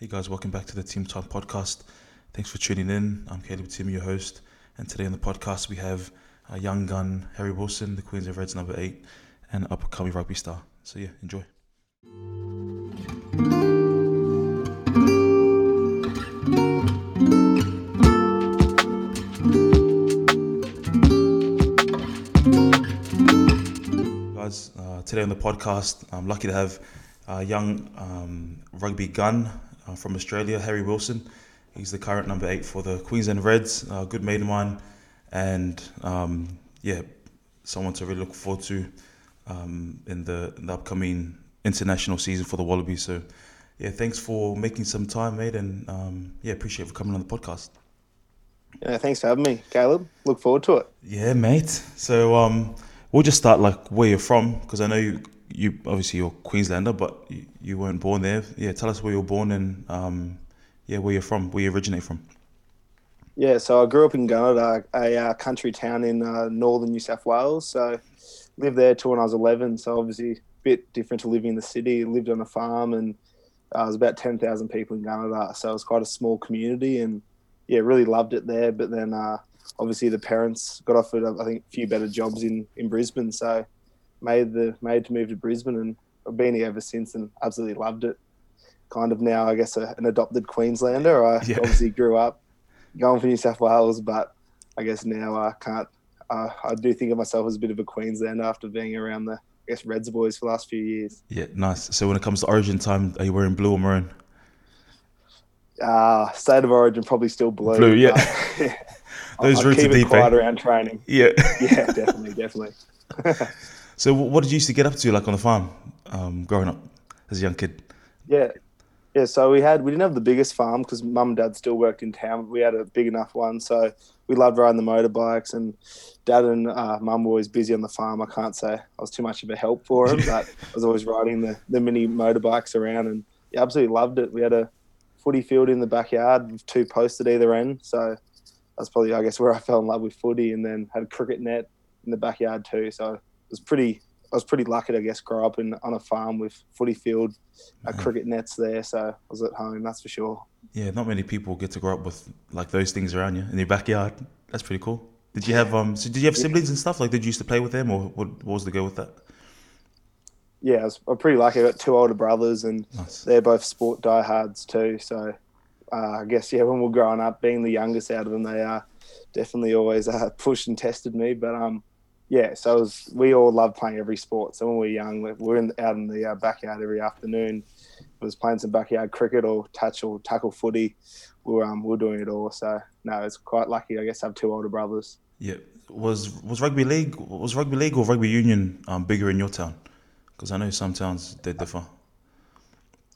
Hey guys, welcome back to the Team Talk podcast. Thanks for tuning in. I'm Caleb Timu, your host, and today on the podcast we have a young gun, Harry Wilson, the Queensland Reds number eight, and up and coming rugby star. So yeah, enjoy. Guys, uh, today on the podcast, I'm lucky to have a young um, rugby gun uh, from Australia, Harry Wilson. He's the current number eight for the Queensland Reds, a good mate of mine, and um, yeah, someone to really look forward to um, in, the, in the upcoming international season for the Wallabies. So, yeah, thanks for making some time, mate, and um, yeah, appreciate for coming on the podcast. Yeah, thanks for having me, Caleb. Look forward to it. Yeah, mate. So, um, we'll just start like where you're from, because I know you, you obviously you're Queenslander, but you, you weren't born there. Yeah, tell us where you were born and um, yeah, where you're from, where you originate from. Yeah, so I grew up in Gunnedah, a uh, country town in uh, northern New South Wales. So lived there till when I was 11. So obviously a bit different to living in the city. Lived on a farm and uh, was about 10,000 people in Gunnedah. So it was quite a small community and yeah, really loved it there. But then uh, obviously the parents got offered, I think, a few better jobs in, in Brisbane. So made the made to move to Brisbane and I've been here ever since and absolutely loved it. Kind of now, I guess, a, an adopted Queenslander. I Yeah. obviously grew up going for New South Wales, but I guess now I can't. Uh, I do think of myself as a bit of a Queenslander after being around the, I guess, Reds boys for the last few years. Yeah, nice. So when it comes to Origin time, are you wearing blue or maroon? Uh, state of origin probably still blue. Blue, yeah. but, yeah. Those I'll roots are keep deep, it quiet eh? around training. Yeah. Yeah, definitely, definitely. so what did you used to get up to like on the farm um, growing up as a young kid? Yeah, yeah. So we had we didn't have the biggest farm because mum and dad still worked in town. But we had a big enough one, so we loved riding the motorbikes. And dad and uh, mum were always busy on the farm. I can't say I was too much of a help for them, but I was always riding the, the mini motorbikes around, and yeah, absolutely loved it. We had a footy field in the backyard with two posts at either end, so that's probably I guess where I fell in love with footy, and then had a cricket net in the backyard too. So was pretty. I was pretty lucky to I guess grow up in on a farm with footy field, uh, cricket nets there. So I was at home, that's for sure. Yeah, not many people get to grow up with like those things around you in your backyard. That's pretty cool. Did you have um? So did you have siblings and stuff? Like, did you used to play with them, or what, what was the go with that? Yeah, I was, I'm pretty lucky. I got two older brothers, and Nice. they're both sport diehards too. So uh, I guess yeah, when we we're growing up, being the youngest out of them, they uh, definitely always uh, pushed and tested me. But um, yeah, so it was, we all loved playing every sport. So when we were young, we were in, out in the uh, backyard every afternoon. It was playing some backyard cricket or touch or tackle footy. We were um, we were doing it all. So no, it's quite lucky. I guess I have two older brothers. Yeah. Was was rugby league was rugby league or rugby union um, bigger in your town? Because I know some towns they differ.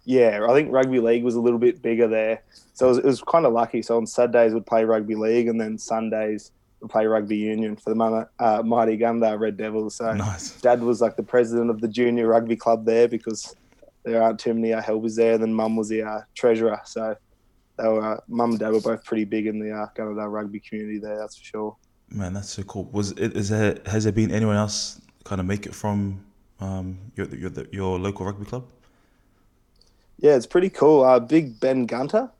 Yeah, I think rugby league was a little bit bigger there, so it was, it was kind of lucky. So on Saturdays we'd play rugby league, and then Sundays play rugby union for the Mama, uh, mighty Gunnedah Red Devils. So Nice. Dad was like the president of the junior rugby club there because there aren't too many uh, helpers there. Then Mum was the uh, treasurer, so they were uh, Mum and Dad were both pretty big in the uh, rugby community there. That's for sure. Man, that's so cool. Was it is there has there been anyone else kind of make it from um your your your local rugby club? Yeah, it's pretty cool. Uh, big Ben Gunter.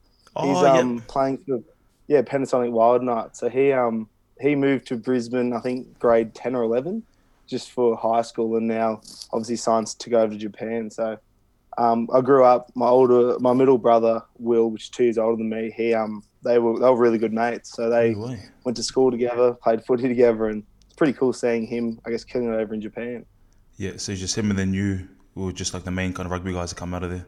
He's Oh, yeah. um playing for yeah Panasonic Wild Knights. So he um he moved to Brisbane, I think grade ten or eleven, just for high school, and now obviously signs to go over to Japan. So um, I grew up. My older, my middle brother Will, which is two years older than me, he um they were they were really good mates. So they No went to school together, played footy together, and it's pretty cool seeing him. I guess killing it over in Japan. Yeah, so just him and then you were just like the main kind of rugby guys that come out of there.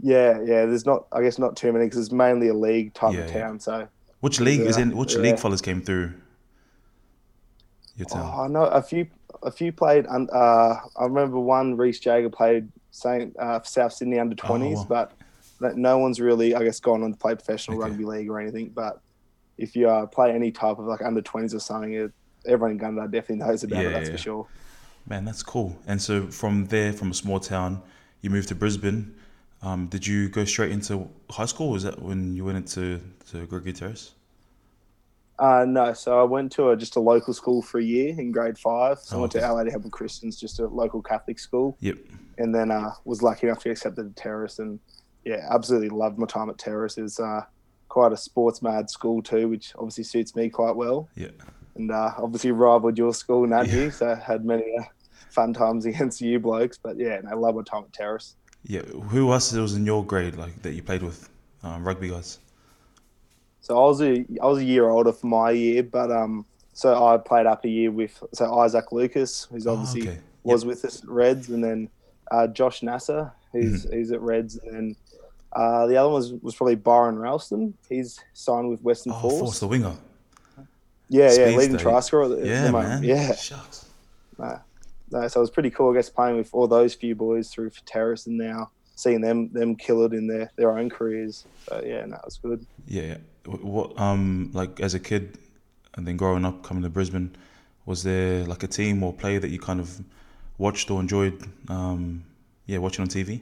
Yeah, yeah. There's not, I guess, not too many because it's mainly a league type Yeah, of yeah. town. So Which league is in which yeah. league fellas came through your town? Oh, I know a few. A few played. Uh, I remember one Reese Jager played Saint uh, South Sydney under twenties, wow. but no one's really, I guess, gone on to play professional Okay. rugby league or anything. But if you uh, play any type of like under twenties or something, it, everyone in Gunnedah definitely knows about Yeah, it. That's yeah. for sure. Man, that's cool. And so from there, from a small town, you moved to Brisbane. Um, did you go straight into high school? Or was that when you went into to Gregory Terrace? Uh, no, so I went to a, just a local school for a year in grade five. So Oh, I went to Our Lady Help of Christians, just a local Catholic school. Yep. and then uh, was lucky enough to get accepted to Terrace and yeah, absolutely loved my time at Terrace. It's uh, quite a sports mad school too, which obviously suits me quite well. Yeah. And uh, obviously rivaled your school, Nudgee, Yeah. so had many uh, fun times against you blokes. But yeah, and I love my time at Terrace. Yeah. Who else was in your grade like that you played with, um, rugby guys? So I was a I was a year older for my year, but um, so I played up a year with so Isaac Lucas, who's Oh, obviously okay. was with us at Reds, and then uh, Josh Nasser, who's Mm-hmm. he's at Reds, and then uh, the other one was, was probably Byron Ralston. He's signed with Western Oh, Force. Force the winger. yeah, yeah, leading try scorer. Yeah, man. Yeah, Shucks. no, no, so it was pretty cool. I guess playing with all those few boys through for Terrace, and now seeing them them kill it in their their own careers. So yeah, no, it was good. Yeah. yeah. What um like as a kid, and then growing up coming to Brisbane, was there like a team or player that you kind of watched or enjoyed? Um, yeah, watching on TV.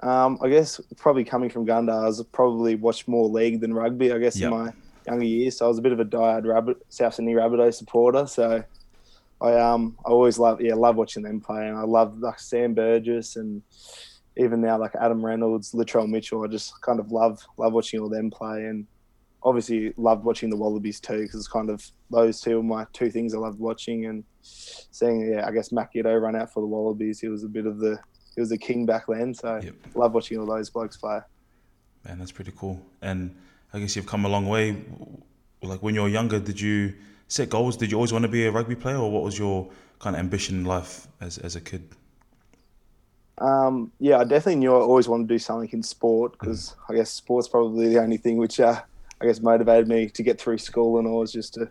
Um, I guess probably coming from Gundars, probably watched more league than rugby. I guess Yep. in my younger years, so I was a bit of a diehard rabbit South Sydney Rabbitoh supporter. So I um I always love yeah love watching them play, and I love like Sam Burgess and even now like Adam Reynolds, Latrell Mitchell. I just kind of love love watching all them play, and obviously loved watching the Wallabies too because it's kind of those two are my two things I loved watching and seeing yeah I guess Matt Giteau run out for the Wallabies. He was a bit of the he was the king back then, so Yep. love watching all those blokes play. Man, that's pretty cool. And I guess you've come a long way. Like when you were younger, did you set goals? Did you always want to be a rugby player, or what was your kind of ambition in life as as a kid? Um, yeah, I definitely knew I always wanted to do something in sport because I guess sport's probably the only thing which uh, I guess motivated me to get through school and all was just to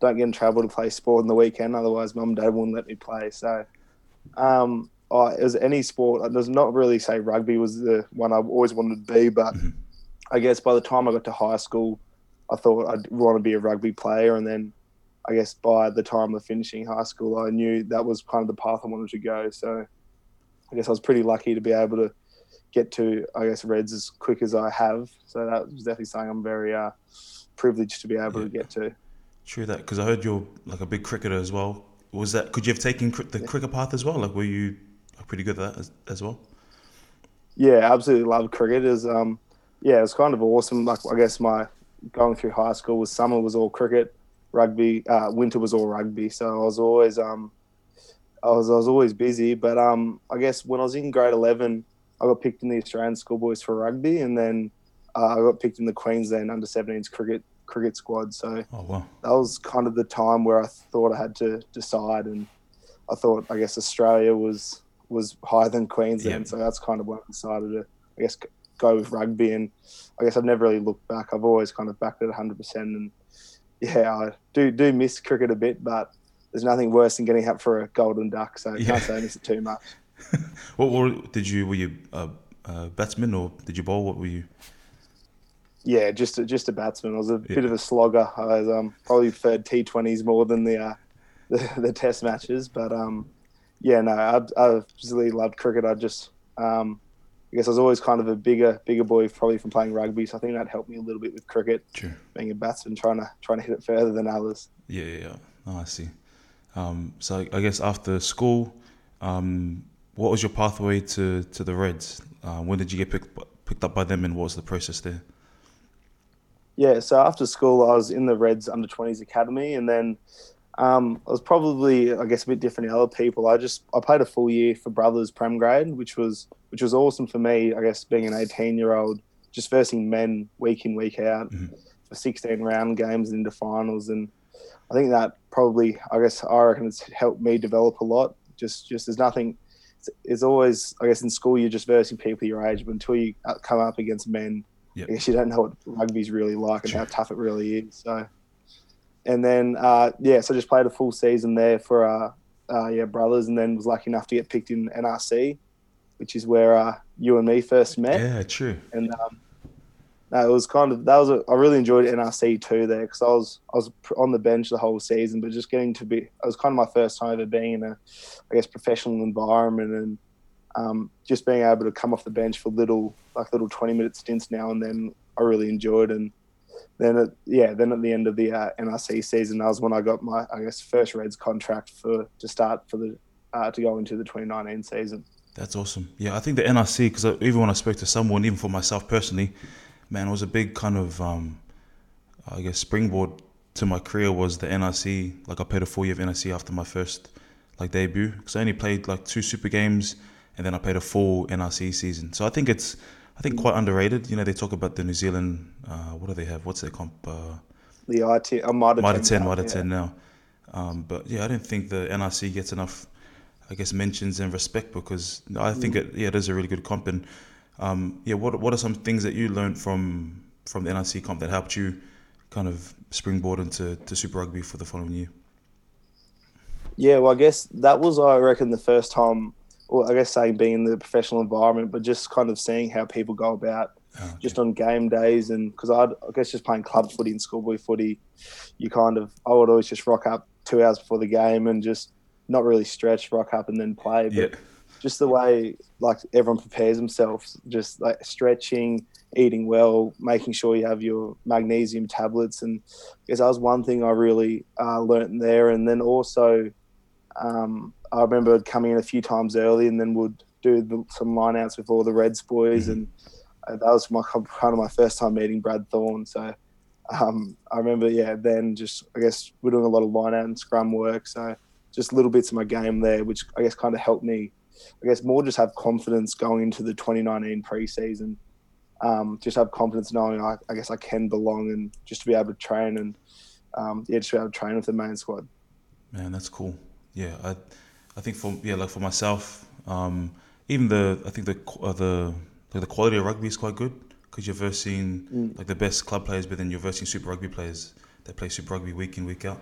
don't get in trouble to play sport on the weekend. Otherwise, mum and dad wouldn't let me play. So, um, oh, it was any sport. It does not really say rugby was the one I always wanted to be, but Mhm. I guess by the time I got to high school, I thought I'd want to be a rugby player, and then I guess by the time of finishing high school, I knew that was kind of the path I wanted to go. So I guess I was pretty lucky to be able to get to, I guess, Reds as quick as I have. So that was definitely something I'm very uh, privileged to be able to get to. True that, because I heard you're like a big cricketer as well. Was that? Could you have taken cri- the cricket path as well? Like, were you pretty good at that as, as well? Yeah, absolutely love cricket. Is um, yeah, it was kind of awesome. Like I guess my going through high school was summer was all cricket, rugby. Uh, winter was all rugby. So I was always um, I was I was always busy. But um, I guess when I was in grade eleven, I got picked in the Australian schoolboys for rugby, and then uh, I got picked in the Queensland under 17s cricket cricket squad. So Oh wow, that was kind of the time where I thought I had to decide, and I thought I guess Australia was was higher than Queensland, Yeah. so that's kind of when I decided to I guess go with rugby, and I guess I've never really looked back. I've always kind of backed it 100, percent and yeah, I do do miss cricket a bit, but there's nothing worse than getting up for a golden duck, so I Yeah. can't say I miss it too much. what, what did you? Were you a, a batsman or did you bowl? What were you? Yeah, just a, just a batsman. I was a Yeah. bit of a slogger. I was, um, probably preferred T20s more than the, uh, the the Test matches. But um, yeah, no, I, I absolutely loved cricket. I just, um, I guess I was always kind of a bigger bigger boy, probably from playing rugby. So I think that helped me a little bit with cricket, True. being a batsman, trying to trying to hit it further than others. Yeah, yeah, yeah. Oh, I see. Um, so I- guess after school, um, what was your pathway to, to the Reds? Uh, when did you get picked picked up by them, and what was the process there? Yeah, so after school, I was in the Reds under 20s academy, and then um, I was probably, I guess, a bit different to other people. I just I played a full year for Brothers Prem grade, which was which was awesome for me. I guess being an 18 year old, just versing men week in week out Mhm. for 16 round games and into finals, and I think that probably, I guess, I reckon it's helped me develop a lot. Just just there's nothing. It's, it's always, I guess, in school you're just versing people your age, but until you come up against men, Yep. I guess you don't know what rugby's really like and how tough it really is. So, and then uh, yeah, so just played a full season there for uh, uh, yeah brothers, and then was lucky enough to get picked in NRC, which is where uh, you and me first met. Yeah, true. And um, no, it was kind of that was a, I really enjoyed NRC too there because I was I was on the bench the whole season, but just getting to be it was kind of my first time ever being in a I guess professional environment and um, just being able to come off the bench for little like little twenty minute stints now and then I really enjoyed and then at, yeah then at the end of the uh, NRC season that was when I got my I guess first Reds contract for to start for the uh, to go into the 2019 season. That's awesome. Yeah, I think the NRC because even when I spoke to someone, even for myself personally, man, it was a big kind of um, I guess springboard to my career was the NRC. Like I played a full year of NRC after my first like debut because I only played like two super games and then I played a full NRC season. So I think it's I think quite underrated. You know, they talk about the New Zealand. Uh, what do they have? What's their comp? Uh, the IT, uh, Mitre 10, 10 now, 10 now. Um, but yeah, I don't think the NRC gets enough, I guess, mentions and respect because I think it yeah it is a really good comp and um, yeah, what what are some things that you learned from from the NRC comp that helped you kind of springboard into to Super Rugby for the following year? Yeah, well, I guess that was I reckon the first time. Well, I guess saying being in the professional environment, but just kind of seeing how people go about oh, okay. just on game days, and because I guess just playing club footy and schoolboy footy, you kind of I would always just rock up two hours before the game and just not really stretch, rock up and then play, but. Yeah just the way like everyone prepares themselves, just like stretching, eating well, making sure you have your magnesium tablets, and because that was one thing I really uh, learnt there. And then also, um, I remember coming in a few times early, and then would do the, some lineouts with all the Reds boys, mm-hmm. and uh, that was my kind of my first time meeting Brad Thorn. So. Um, I remember, yeah, then just I guess we're doing a lot of line out and scrum work, so just little bits of my game there, which I guess kind of helped me I guess more just have confidence going into the 2019 preseason. Um, just have confidence knowing I, I, guess I can belong and just to be able to train and um, yeah, just be able to train with the main squad. Man, that's cool. Yeah, I I think for yeah like for myself, um, even the I think the uh, the like the quality of rugby is quite good because you're versing mm. like the best club players, but then you're versing Super Rugby players that play Super Rugby week in week out.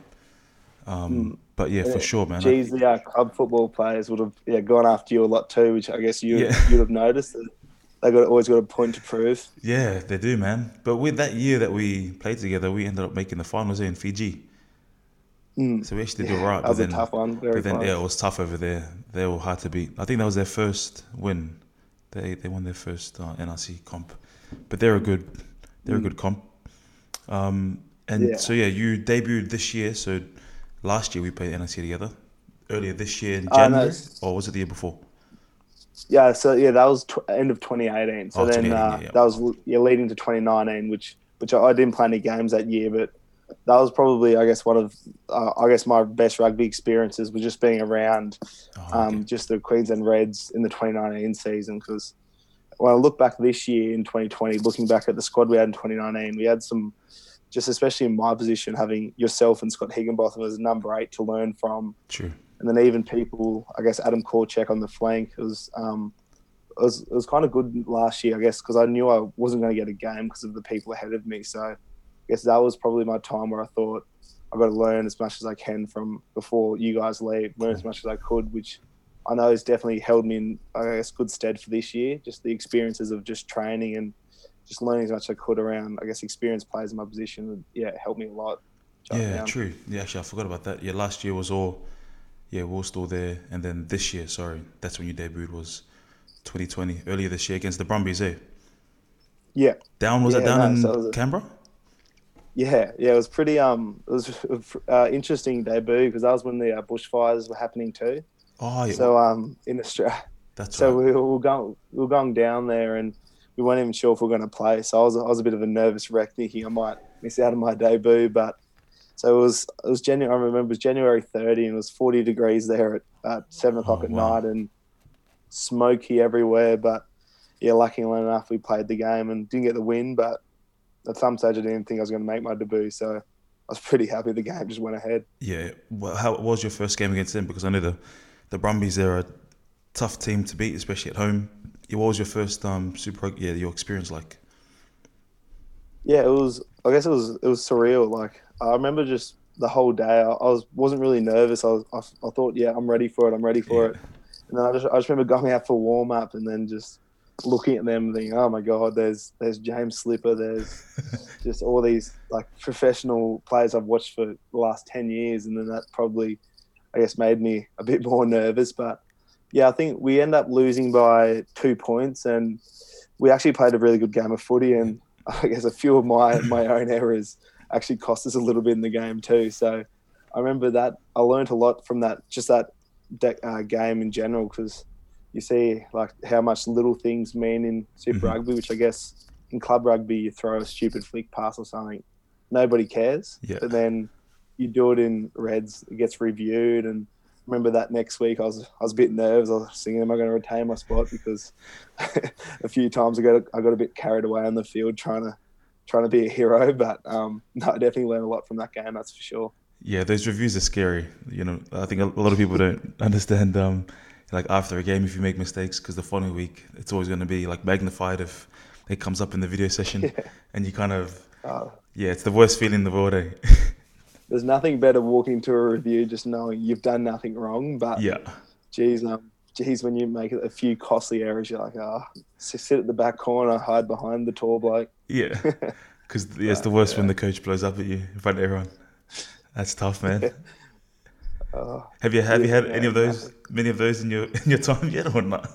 Um, mm. But yeah, yeah, for sure, man. Geez, the uh, club football players would have yeah gone after you a lot too, which I guess you yeah. you'd have noticed. That They got always got a point to prove. Yeah, they do, man. But with that year that we played together, we ended up making the finals in Fiji. Mm. So we actually did yeah, right. That was then, a tough one. Very but then, yeah, it was tough over there. They were hard to beat. I think that was their first win. They they won their first uh, NRC comp, but they're a good they're mm. a good comp. Um, and yeah. so yeah, you debuted this year. So last year we played NRC together. Earlier this year in January, uh, no, or was it the year before? Yeah, so yeah, that was tw- end of 2018. So oh, then uh, yeah, yeah. that was yeah leading to 2019, which which I, I, didn't play any games that year, but that was probably I guess one of uh, I guess my best rugby experiences was just being around oh, okay. um, just the Queensland Reds in the 2019 season because when I look back this year in 2020, looking back at the squad we had in 2019, we had some just especially in my position, having yourself and Scott Higginbotham as number eight to learn from. True. And then even people, I guess Adam Korczyk on the flank was, um, it was it was kind of good last year, I guess, because I knew I wasn't going to get a game because of the people ahead of me. So guess that was probably my time where I thought I've got to learn as much as I can from before you guys leave, learn as much as I could, which I know has definitely held me in, I guess, good stead for this year. Just the experiences of just training and just learning as much as I could around, I guess, experienced players in my position yeah, help me a lot. Yeah, down. true. Yeah, actually, I forgot about that. Yeah, last year was all, yeah, we are still there. And then this year, sorry, that's when you debuted was 2020, earlier this year against the Brumbies, eh? Yeah. Down, was yeah, that down no, in so Canberra? Yeah, yeah, it was pretty, um, it was uh, interesting debut because that was when the uh, bushfires were happening too. Oh, yeah. So, um, in Australia. That's so right. we were going, we were going down there and we weren't even sure if we were going to play. So I was, I was a bit of a nervous wreck, thinking I might miss out on my debut. But so it was it was January. I remember it was January 30, and it was 40 degrees there at, at seven oh, o'clock oh, at wow. night, and smoky everywhere. But yeah, lucky enough, we played the game and didn't get the win. But at some stage, I didn't think I was going to make my debut. So I was pretty happy the game just went ahead. Yeah. Well, how was your first game against them? Because I know the the Brumbies they're a tough team to beat, especially at home what was your first um super yeah your experience like yeah it was i guess it was it was surreal like i remember just the whole day i, I was wasn't really nervous I, was, I, I thought yeah i'm ready for it i'm ready for yeah. it and then I just, I just remember going out for warm up and then just looking at them and thinking oh my god there's there's james slipper there's just all these like professional players i've watched for the last 10 years and then that probably i guess made me a bit more nervous but yeah, I think we end up losing by two points, and we actually played a really good game of footy. And I guess a few of my my own errors actually cost us a little bit in the game too. So I remember that I learned a lot from that, just that de- uh, game in general, because you see like how much little things mean in Super Mhm. Rugby, which I guess in club rugby you throw a stupid flick pass or something, nobody cares. Yeah. But then you do it in Reds, it gets reviewed and. Remember that next week, I was I was a bit nervous. I was thinking, "Am I going to retain my spot?" Because a few times I got I got a bit carried away on the field trying to trying to be a hero. But um, no, I definitely learned a lot from that game. That's for sure. Yeah, those reviews are scary. You know, I think a a lot of people don't understand. Um, like after a game, if you make mistakes, because the following week it's always going to be like magnified if it comes up in the video session, Yeah. and you kind of Uh, yeah, it's the worst feeling in the world. Eh? there's nothing better walking to a review just knowing you've done nothing wrong. But yeah, geez, um, geez, when you make a few costly errors, you're like, ah, sit at the back corner, hide behind the tall bloke. yeah, because yeah, it's the worst when the coach blows up at you in front of everyone. That's tough, man. Uh, Have you have you had Yeah, any of those, many of those in your in your time yet or not?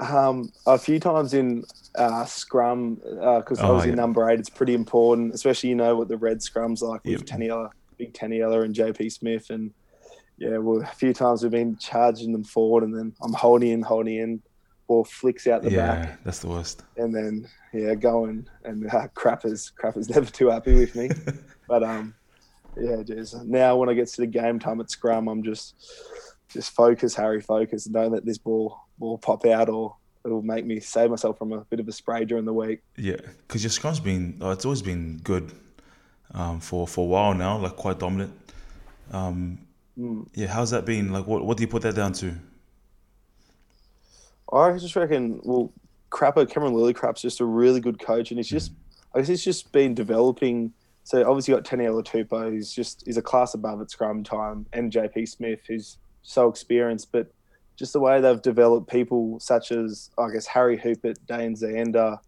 Um, a few times in uh, scrum because Oh, obviously yeah. number eight, it's pretty important, especially you know what the red scrums like with Yep. Taniela, Big Taniela and JP Smith, and yeah, well, a few times we've been charging them forward, and then I'm holding in, holding in, ball flicks out the yeah, back, that's the worst. and then yeah, going and uh, crappers, crappers never too happy with me, but um, yeah, geez. Now when I get to the game time at scrum, I'm just just focus, Harry, focus. and Don't let this ball ball pop out, or it'll make me save myself from a bit of a spray during the week. Yeah, because your scrum's been oh, it's always been good um, for for a while now, like quite dominant. Um, Mm. yeah, how's that been? Like, what what do you put that down to? I just reckon, well, Crapper, Cameron Lillicrap's just a really good coach, and he's just, I guess he's just been developing. So obviously you got Taniela Tupou, who's just is a class above at scrum time, and JP Smith, who's so experienced, but just the way they've developed people such as I guess Harry Hoopert, Dane Zander,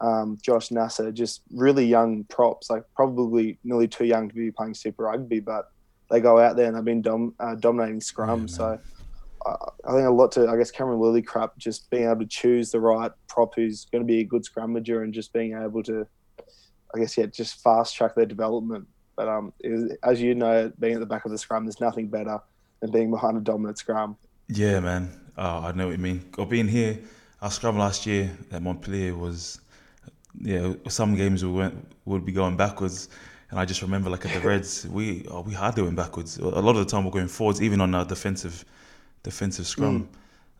um, Josh Nasser, just really young props, like probably nearly too young to be playing Super Rugby, but they go out there and they've been dom- uh, dominating scrum. Yeah, so I I think a lot to, I guess, Cameron Lillicrap just being able to choose the right prop who's going to be a good scrummager and just being able to, I guess, yeah, just fast track their development. But um, it- as you know, being at the back of the scrum, there's nothing better than being behind a dominant scrum. Yeah, man. Oh, I know what you mean. Or being here, our scrum last year at Montpellier was, yeah, some games we went would be going backwards, and I just remember like at the Reds, we oh, we hardly went backwards. A lot of the time we're going forwards, even on our defensive defensive scrum.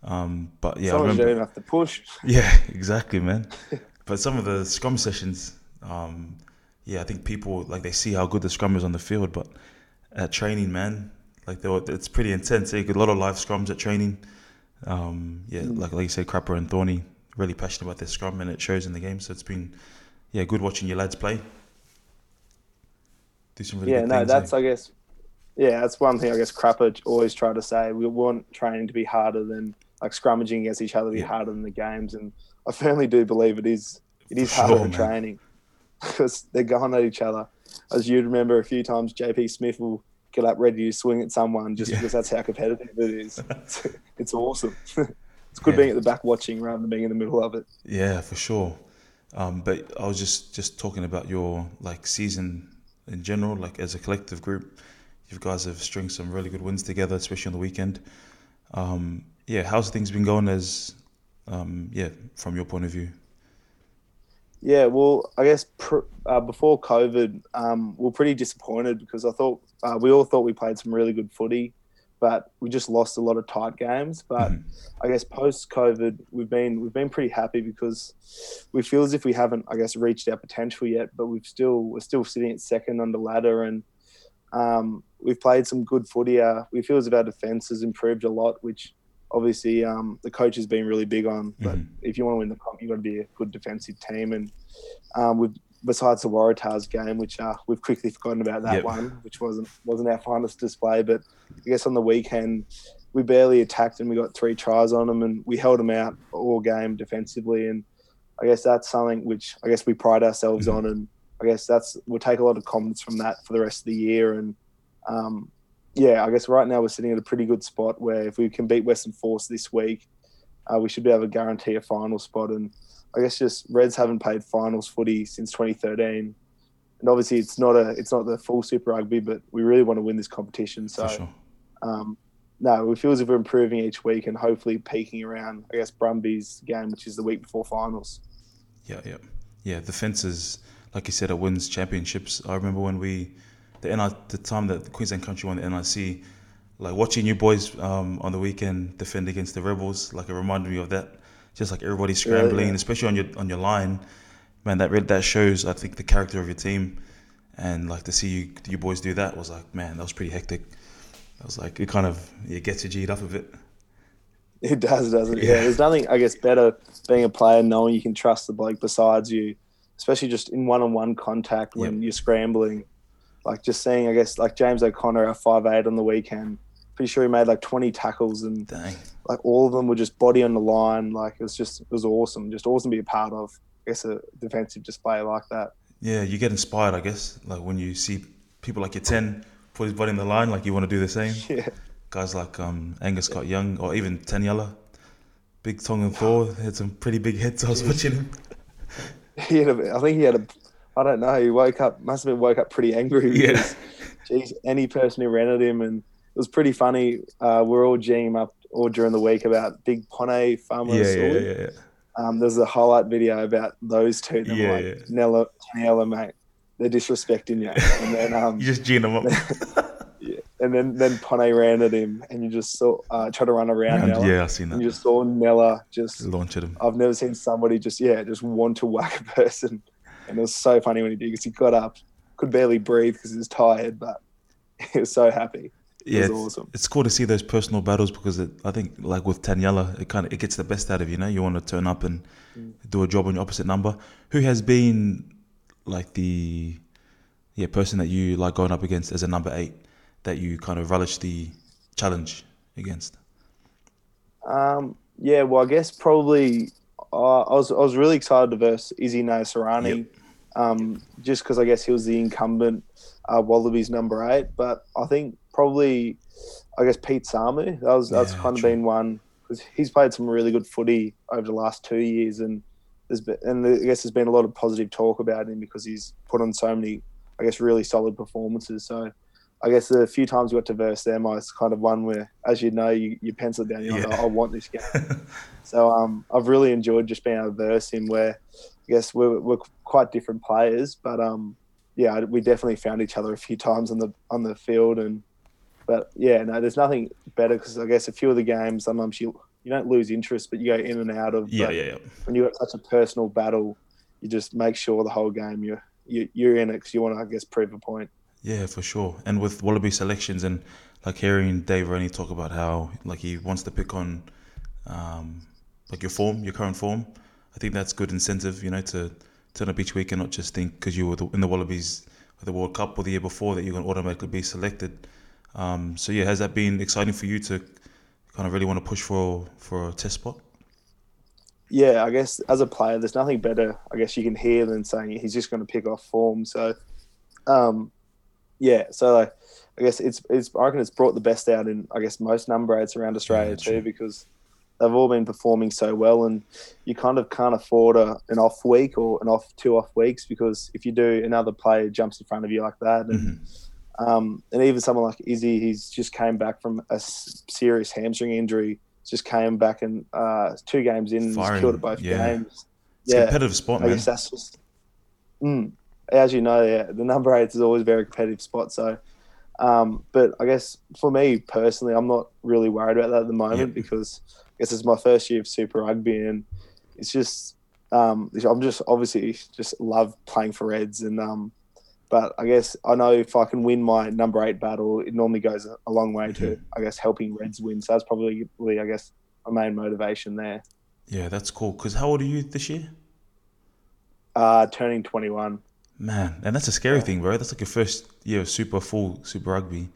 Um, but yeah, I Someone's remember. doing have to push. Yeah, exactly, man. but some of the scrum sessions, um, yeah, I think people like they see how good the scrum is on the field, but at training, man, like they were, it's pretty intense. eh? A lot of live scrums at training. Um, yeah, Mm. like like you said, Crapper and Thorny really passionate about their scrum, and it shows in the game. So it's been, yeah, good watching your lads play. Do some really yeah, no, things. eh? that's I guess, yeah, that's one thing I guess Crapper always try to say. We want training to be harder than like scrummaging against each other, be Yeah. harder than the games, and I firmly do believe it is. It is For harder sure, training because they're going at each other. As you'd remember, a few times JP Smith will get up ready to swing at someone just Yeah. because that's how competitive it is. It's, it's awesome. it's good Yeah. being at the back watching rather than being in the middle of it. Yeah, for sure. Um, but I was just just talking about your like season in general, like as a collective group. You guys have stringed some really good wins together, especially on the weekend. Um, yeah, how's things been going? As um, yeah, from your point of view. Yeah, well, I guess pr- uh, before COVID, um, we are pretty disappointed because I thought uh, we all thought we played some really good footy, but we just lost a lot of tight games. But Mhm. I guess post COVID, we've been we've been pretty happy because we feel as if we haven't, I guess, reached our potential yet. But we've still we're still sitting at second on the ladder, and um, we've played some good footy. Uh, we feel as if our defence has improved a lot, which obviously um, the coach has been really big on. But Mhm. if you want to win the comp, you've got to be a good defensive team. And um, we've besides the Waratahs game, which uh, we've quickly forgotten about that Yep. one, which wasn't wasn't our finest display. But I guess on the weekend we barely attacked and we got three tries on them and we held them out all game defensively. And I guess that's something which I guess we pride ourselves Mhm. on. And I guess that's we'll take a lot of confidence from that for the rest of the year. And um, yeah, I guess right now we're sitting at a pretty good spot where if we can beat Western Force this week, uh, we should be able to guarantee a final spot. And I guess just Reds haven't played finals footy since 2013, and obviously it's not a it's not the full Super Rugby, but we really want to win this competition. So sure. um, no, we feel as if we're improving each week and hopefully peaking around, I guess, Brumbies game, which is the week before finals. Yeah, yeah, yeah. The fences, like you said, it wins championships. I remember when we, the NI, the time that the Queensland country won the NRC, like watching you boys um, on the weekend defend against the Rebels, like it reminded me of that. Just like everybody scrambling, yeah, yeah. especially on your on your line, man. That red that shows, I think, the character of your team, and like to see you you boys do that was like, man, that was pretty hectic. I was like, it kind of it gets you G'd up a bit. It does, doesn't it? Yeah. yeah. There's nothing, I guess, better being a player knowing you can trust the bloke besides you, especially just in one-on-one contact when yep. you're scrambling. Like just seeing, I guess, like James O'Connor, our five eight on the weekend. Pretty sure he made like 20 tackles and Dang. like all of them were just body on the line. Like it was just, it was awesome. Just awesome to be a part of. I guess a defensive display like that. Yeah, you get inspired, I guess, like when you see people like your 10 put his body in the line, like you want to do the same. Yeah. Guys like um, Angus Scott Young or even Taniela, Big Tongan Thor had some pretty big hits. I was watching him. He had a, I think he had a, I don't know. He woke up, must have been woke up pretty angry. Because, yeah. Geez, any person who ran at him, and it was pretty funny. Uh, we're all geeing up all during the week about Big Pone Farmer. Yeah, yeah, yeah, yeah. Um, there's a highlight video about those two. And yeah, like, yeah. Nella, Taniela, mate they're disrespecting you. And then um, you just gin them up. yeah, and then then Pone ran at him, and you just saw uh, try to run around. Nella, yeah, I seen that. And you just saw Nella just launch at him. I've never seen somebody just yeah just want to whack a person, and it was so funny when he did because he got up, could barely breathe because he was tired, but he was so happy. Yeah, it was awesome. It's cool to see those personal battles because it, I think, like with Taniela, it kind of it gets the best out of you. You know, you want to turn up and mm. do a job on your opposite number. Who has been like the yeah person that you like going up against as a number eight that you kind of relish the challenge against? Um, yeah, well, I guess probably uh, I was I was really excited to verse Izzy Naisarani, yep. Um, just because I guess he was the incumbent uh, Wallabies number eight. But I think probably I guess Pete Samu that was that's kind true. of been one because he's played some really good footy over the last two years and there's been, and I guess there's been a lot of positive talk about him because he's put on so many, I guess, really solid performances. So I guess the few times we got to verse them, I was kind of one where, as you know, you, you pencil down, you're yeah. like, oh, I want this game. so um, I've really enjoyed just being able to verse him where I guess we're, we're quite different players, but um, yeah, we definitely found each other a few times on the on the field. And but yeah, no, there's nothing better because I guess a few of the games sometimes you you don't lose interest, but you go in and out of. Yeah, yeah, yeah. When you have such a personal battle, you just make sure the whole game you're you, are you are in it because you want to, I guess, prove a point. Yeah, for sure. And with Wallaby selections and like hearing Dave Rennie talk about how like he wants to pick on um, like your form, your current form. I think that's good incentive, you know, to turn up each week and not just think because you were in the Wallabies or the World Cup or the year before that you're going to automatically be selected. Um, so yeah, has that been exciting for you to kind of really want to push for for a test spot? Yeah, I guess as a player, there's nothing better. I guess you can hear than saying he's just going to pick off form. So, um, yeah, so like, I guess it's it's I reckon it's brought the best out in I guess most number eights around Australia yeah, too true. because they've all been performing so well and you kind of can't afford a, an off week or an off two off weeks because if you do another player jumps in front of you like that and mm-hmm um, and even someone like Izzy, he's just came back from a serious hamstring injury. Just came back and uh, two games in, Firing, killed it both yeah. games. It's yeah, competitive spot, I man. guess that's just. Mm, as you know, yeah, the number eight is always a very competitive spot. So, um, but I guess for me personally, I'm not really worried about that at the moment because guess it's my first year of Super Rugby and it's just um, I'm just obviously just love playing for Reds and um, but I guess I know if I can win my number eight battle, it normally goes a long way to, mm-hmm. I guess, helping Reds win. So that's probably, I guess, my main motivation there. Yeah, that's cool. Because how old are you this year? Uh, turning 21. Man, and that's a scary yeah. thing, bro. That's like your first year of super full Super Rugby.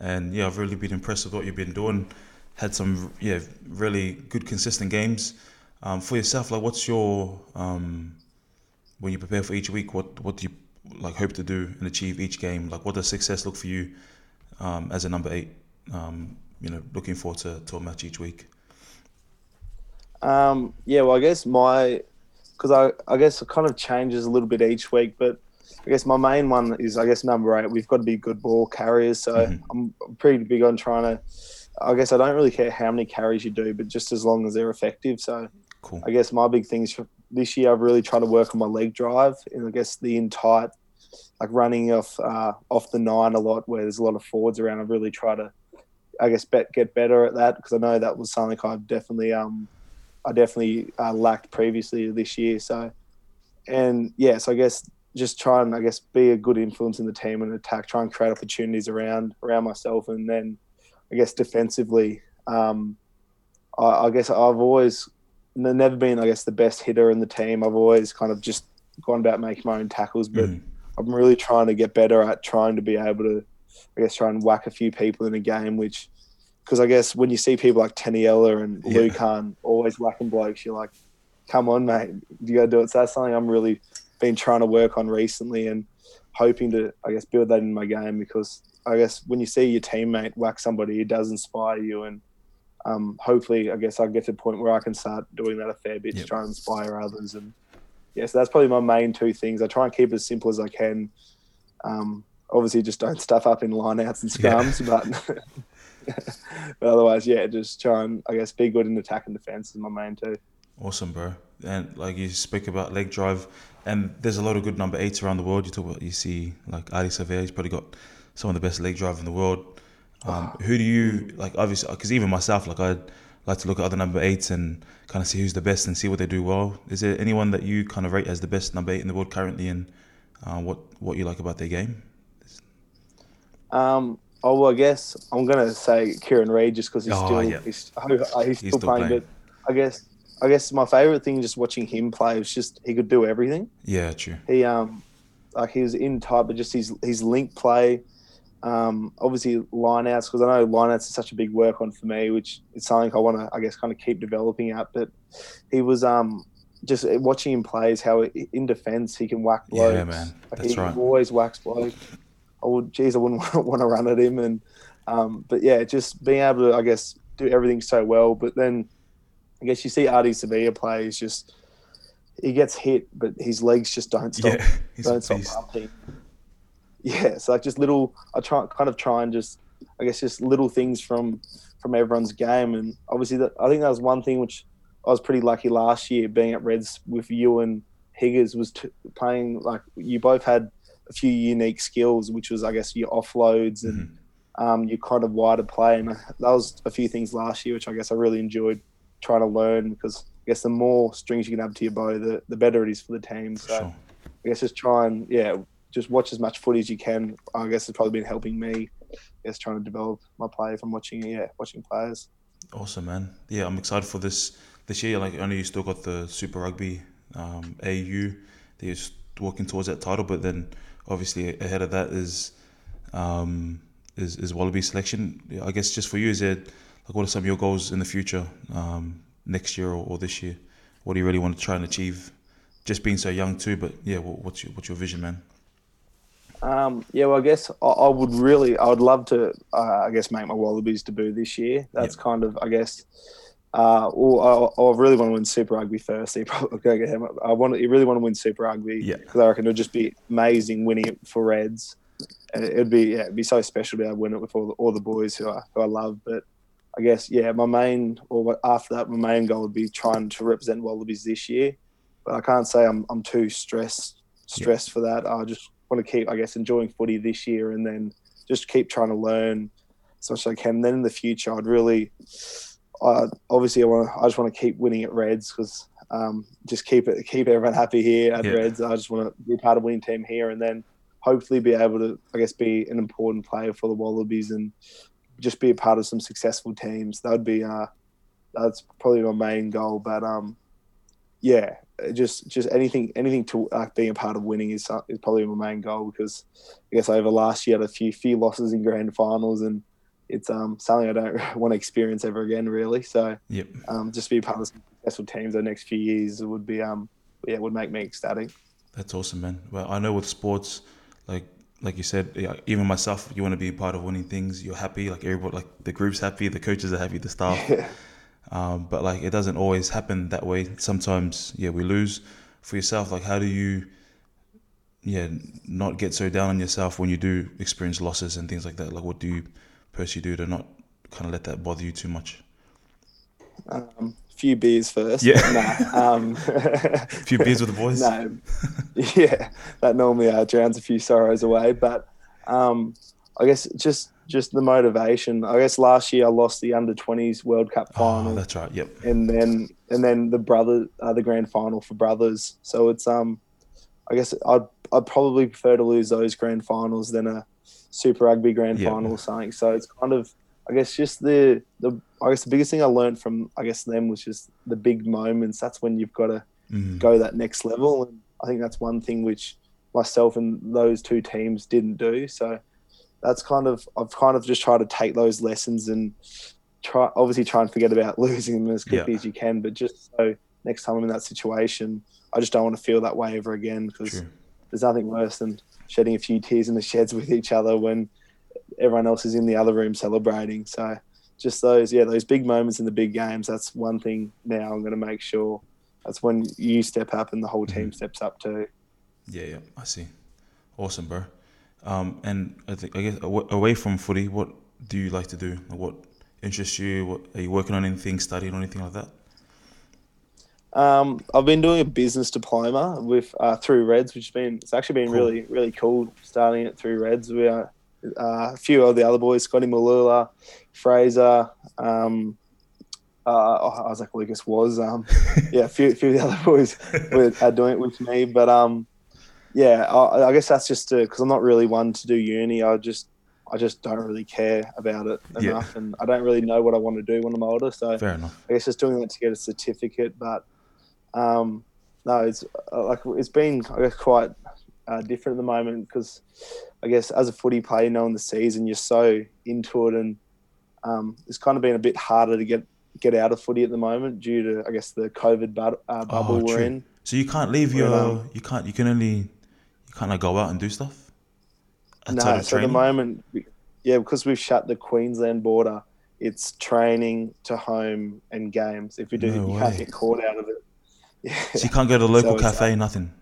And yeah, I've really been impressed with what you've been doing. Had some, yeah, really good, consistent games. Um, for yourself, like, what's your, um, when you prepare for each week, what, what do you like hope to do and achieve each game? Like, what does success look for you um, as a number eight? Um, you know, looking forward to, to a match each week. Um, yeah, well, I guess my because I I guess it kind of changes a little bit each week, but I guess my main one is I guess number eight. We've got to be good ball carriers, so mm-hmm. I'm pretty big on trying to I guess I don't really care how many carries you do, but just as long as they're effective. So Cool. I guess my big things for this year, I've really tried to work on my leg drive and I guess the in tight, like running off uh, off the nine a lot, where there's a lot of forwards around. I've really tried to, I guess, bet, get better at that because I know that was something I've definitely um, I definitely uh, lacked previously this year. So, and yeah, so I guess just try and I guess be a good influence in the team and attack, try and create opportunities around around myself, and then I guess defensively, um, I, I guess I've always never been I guess the best hitter in the team. I've always kind of just gone about making my own tackles, but Mhm. I'm really trying to get better at trying to be able to, I guess, try and whack a few people in a game, which. Because I guess when you see people like Taniela and Yeah. Lukhan always whacking blokes, you're like, come on, mate, you got to do it. So that's something I'm really been trying to work on recently and hoping to, I guess, build that in my game because I guess when you see your teammate whack somebody, it does inspire you. And um, hopefully, I guess I get to the point where I can start doing that a fair bit Yep. to try and inspire others. And yeah, so that's probably my main two things. I try and keep it as simple as I can. Um, obviously, just don't stuff up in lineouts and Yeah. scrums, but. but otherwise, yeah, just try and I guess be good in attack and defense is my main two. Awesome, bro. And like you speak about leg drive, and there's a lot of good number eights around the world. You talk about, you see like Ardie Savea, he's probably got some of the best leg drive in the world. Um, who do you like? Obviously, because even myself, like I'd like to look at other number eights and kind of see who's the best and see what they do well. Is there anyone that you kind of rate as the best number eight in the world currently, and uh, what what you like about their game? Um, oh, well, I guess I'm gonna say Kieran Read just because he's Oh, still yeah. he's, uh, he's, still, still playing, playing. But I guess I guess my favorite thing just watching him play was just he could do everything. Yeah, true. He um like he was in tight, but just his his link play. Um, obviously lineouts because I know lineouts is such a big work on for me, which is something I want to I guess kind of keep developing at. But he was um just watching him play is how in defense he can whack blokes. Yeah, man. Like, That's he right. always whacks bloke. I would, geez, I wouldn't want to run at him. And um, but yeah, just being able to, I guess, do everything so well. But then, I guess you see Ardie Savea play. He's just he gets hit, but his legs just don't stop. Yeah, don't stop pumping. Yeah, so like just little. I try kind of try and just, I guess, just little things from from everyone's game. And obviously, that I think that was one thing which I was pretty lucky last year being at Reds with you and Higgers was t- playing like you both had a few unique skills, which was I guess your offloads and Mhm. um, your kind of wider play, and that was a few things last year which I guess I really enjoyed trying to learn because I guess the more strings you can add to your bow, the, the better it is for the team. So sure. I guess just try and yeah, just watch as much footy as you can. I guess it's probably been helping me. I guess trying to develop my play from watching yeah watching players. Awesome, man. Yeah, I'm excited for this this year. Like, I know you still got the Super Rugby um, AU. S- working towards that title, but then obviously ahead of that is um, is is Wallaby selection. I guess just for you, is it like what are some of your goals in the future, um, next year or, or this year? What do you really want to try and achieve? Just being so young too, but yeah, what, what's your what's your vision, man? Um, yeah, well, I guess I, I would really, I would love to, uh, I guess, make my Wallabies debut this year. That's kind of, I guess, uh, well, I, I really want to win Super Rugby first. You probably go get him. I want, you really want to win Super Rugby Yeah. because I reckon it would just be amazing winning it for Reds. And it would be, yeah, it'd be so special to be able to win it with all the, all the boys who I, who I love. But I guess, yeah, my main, or after that, my main goal would be trying to represent Wallabies this year. But I can't say I'm, I'm too stressed, stressed for that. I just want to keep, I guess, enjoying footy this year and then just keep trying to learn as much as I can. then in the future, I'd really, uh, obviously, I want, to, I just want to keep winning at Reds because um, just keep it, keep everyone happy here at Yeah. Reds. I just want to be part of winning team here and then hopefully be able to, I guess, be an important player for the Wallabies and just be a part of some successful teams. That would be, uh, that's probably my main goal. But um, yeah, just just anything anything to like being a part of winning is is probably my main goal because I guess over last year I had a few few losses in grand finals and it's um something I don't want to experience ever again really. So Yep. um, just be a part of some successful teams the next few years would be um yeah would make me ecstatic. That's awesome, man. Well, I know with sports, like like you said, yeah, even myself, you want to be a part of winning things. You're happy, like everybody, like the group's happy, the coaches are happy, the staff. Um, but like it doesn't always happen that way. Sometimes, yeah, we lose. For yourself, like how do you, yeah, not get so down on yourself when you do experience losses and things like that? Like what do you personally do to not kind of let that bother you too much? Um, few beers first. Yeah. Nah, um, A few beers with the boys. no, yeah, that normally uh, drowns a few sorrows away. But um, I guess just just the motivation. I guess last year I lost the under twenties World Cup final, Oh, that's right. Yep. and then and then the brother uh, the grand final for brothers. So it's um, I guess I'd I'd probably prefer to lose those grand finals than a Super Rugby grand Yeah. final or something. So it's kind of I guess just the the I guess the biggest thing I learned from I guess them was just the big moments. That's when you've got to Mm. go that next level. And I think that's one thing which myself and those two teams didn't do. So that's kind of I've kind of just tried to take those lessons and try obviously try and forget about losing them as quickly Yeah. as you can. But just so next time I'm in that situation, I just don't want to feel that way ever again because there's nothing worse than shedding a few tears in the sheds with each other when everyone else is in the other room celebrating. So just those, yeah, those big moments in the big games. That's one thing. Now I'm going to make sure that's when you step up and the whole team mm-hmm. steps up too. Yeah, yeah, I see. Awesome, bro. Um, and I think I guess away from footy, what do you like to do? What interests you? What are you working on? Anything, studying, or anything like that? Um, I've been doing a business diploma with uh, through Reds, which has been it's actually been Cool. really really cool starting it through Reds. We are uh, a few of the other boys, Scotty Malolua, Fraser. Um, uh, Isaac Lucas was um, yeah, a few, a few of the other boys were are doing it with me, but um, yeah, I, I guess that's just because I'm not really one to do uni. I just I just don't really care about it Yeah. enough, and I don't really know what I want to do when I'm older. So Fair enough. I guess just doing that to get a certificate. But um, no, it's uh, like it's been I guess quite uh, different at the moment because I guess as a footy player, you knowing the season, you're so into it, and um, it's kind of been a bit harder to get get out of footy at the moment due to I guess the COVID bu- uh, bubble we're in. So you can't leave your. um, you can't. You can only. You can't like, go out and do stuff. No, so at the moment, yeah, because we've shut the Queensland border, it's training to home and games. If you do, No you can't get caught out of it. Yeah. So you can't go to the local So it's, cafe. nothing.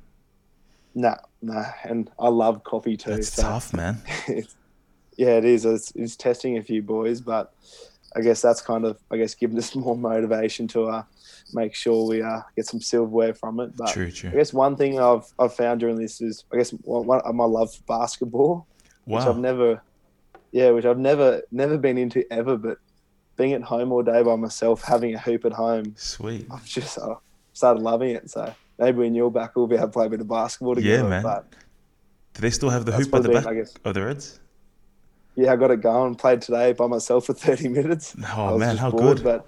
No, no, and I love coffee too. That's so tough, man. yeah, it is. It's, it's testing a few boys, but I guess that's kind of, I guess, giving us more motivation to uh, make sure we uh, get some silverware from it. But True, I guess one thing I've I've found during this is, I guess, one, my love for basketball, which I've never, yeah, which I've never never been into ever. But being at home all day by myself, having a hoop at home, Sweet. I've just uh, started loving it. So maybe when you're back, we'll be able to play a bit of basketball together. Yeah, man. But Do they still have the hoop at the back I guess. of the Reds? Yeah, I got it going. Played today by myself for 30 minutes. Oh man, how bored, good! But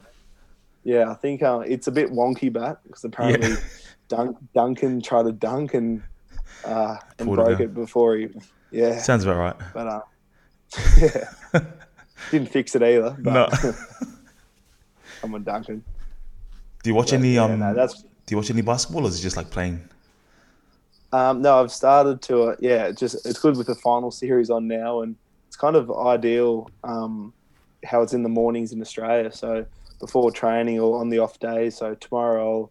yeah, I think uh, it's a bit wonky bat because apparently Yeah. Dunk, Duncan tried to dunk and uh, and Pulled broke down. it before he. Yeah, Sounds about right. but uh, yeah, didn't fix it either. But No. come on, Duncan. Do you watch But, any yeah, um? no, do you watch any basketball, or is it just like playing? Um, no, I've started to. Uh, yeah, it just it's good with the final series on now, and it's kind of ideal um, how it's in the mornings in Australia. So before training or on the off day. So tomorrow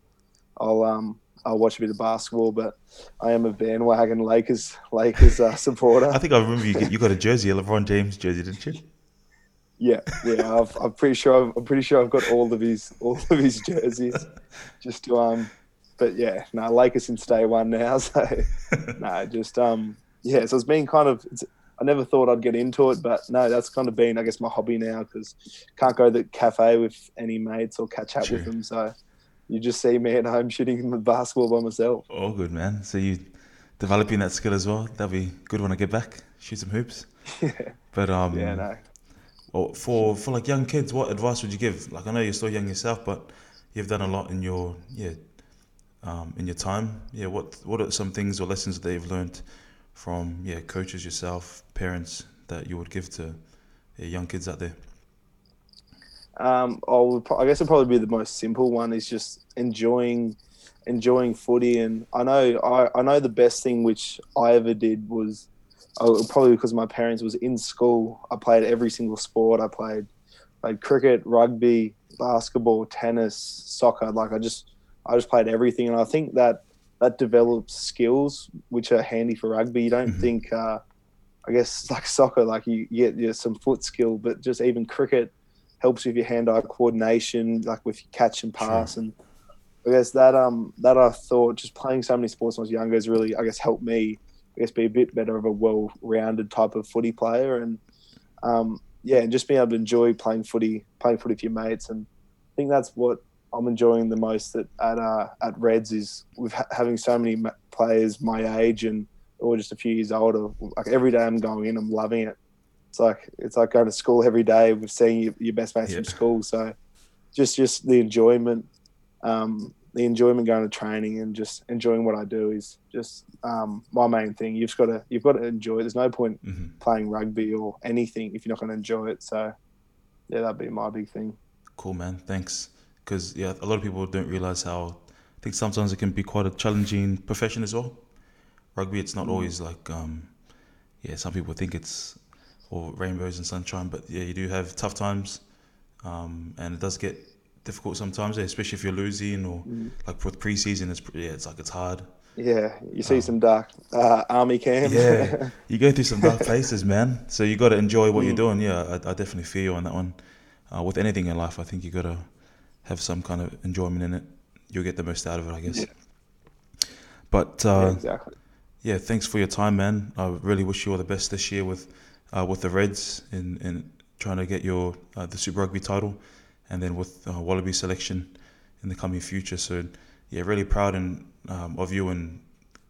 I'll I'll um I'll watch a bit of basketball, but I am a bandwagon Lakers Lakers uh, supporter. I think I remember you. You got a jersey, a LeBron James jersey, didn't you? Yeah, yeah. I've, I'm pretty sure. I've, I'm pretty sure I've got all of his all of his jerseys. just to um, but yeah, no, Lakers since day one now. So no, just um, yeah. So it's been kind of. It's, I never thought I'd get into it, but no, that's kind of been, I guess, my hobby now because can't go to the cafe with any mates or catch up True. with them. So you just see me at home shooting the basketball by myself. All good, man. So you developing that skill as well. That'll be good when I get back. Shoot some hoops. yeah, But um, yeah, no. Well, for for like young kids, what advice would you give? Like I know you're still young yourself, but you've done a lot in your yeah, um, in your time. Yeah, what what are some things or lessons that you've learned from yeah coaches yourself, parents that you would give to yeah, young kids out there? Um, I, would, I guess it'd probably be the most simple one is just enjoying enjoying footy. And I know I, I know the best thing which I ever did was oh, probably because my parents was in school. I played every single sport. I played played cricket, rugby, basketball, tennis, soccer. Like I just I just played everything, and I think that that develops skills which are handy for rugby. You don't Mhm. think. Uh, I guess like soccer, like you, get you some foot skill, but just even cricket, helps with your hand-eye coordination, like with your catch and pass, and I guess that um that I thought just playing so many sports when I was younger has really I guess helped me I guess be a bit better of a well-rounded type of footy player, and um, yeah, and just being able to enjoy playing footy, playing footy with your mates, and I think that's what I'm enjoying the most at at, uh, at Reds is with ha- having so many players my age and or just a few years older. Like every day I'm going in, I'm loving it. It's like it's like going to school every day with seeing your, your best mates yeah. from school. So just just the enjoyment, um, the enjoyment going to training and just enjoying what I do is just um, my main thing. You've got to you've got to enjoy. It. There's no point mm-hmm. playing rugby or anything if you're not going to enjoy it. So yeah, that'd be my big thing. Cool, man. Thanks. Because yeah, a lot of people don't realize how I think sometimes it can be quite a challenging profession as well. Rugby, it's not mm. always like um, yeah. Some people think it's all rainbows and sunshine, but yeah, you do have tough times, um, and it does get difficult sometimes, especially if you're losing or mm. like with preseason. It's yeah, it's like it's hard. Yeah, you see um, some dark uh, army camps. yeah, you go through some dark places, man. So you got to enjoy what mm. you're doing. Yeah, I, I, definitely feel you on that one. Uh, with anything in life, I think you got to have some kind of enjoyment in it. You'll get the most out of it, I guess. Yeah. But uh, yeah, exactly. Yeah, thanks for your time, man. I really wish you all the best this year with uh, with the Reds in, in trying to get your uh, the Super Rugby title and then with uh, Wallaby selection in the coming future. So yeah, really proud and um, of you and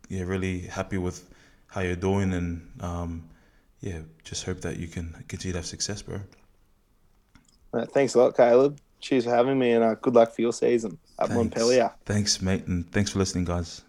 yeah, really happy with how you're doing and um, yeah, just hope that you can continue to have success, bro. Uh, thanks a lot, Caleb. Cheers for having me and uh, good luck for your season at thanks. Montpellier. Thanks, mate, and thanks for listening, guys.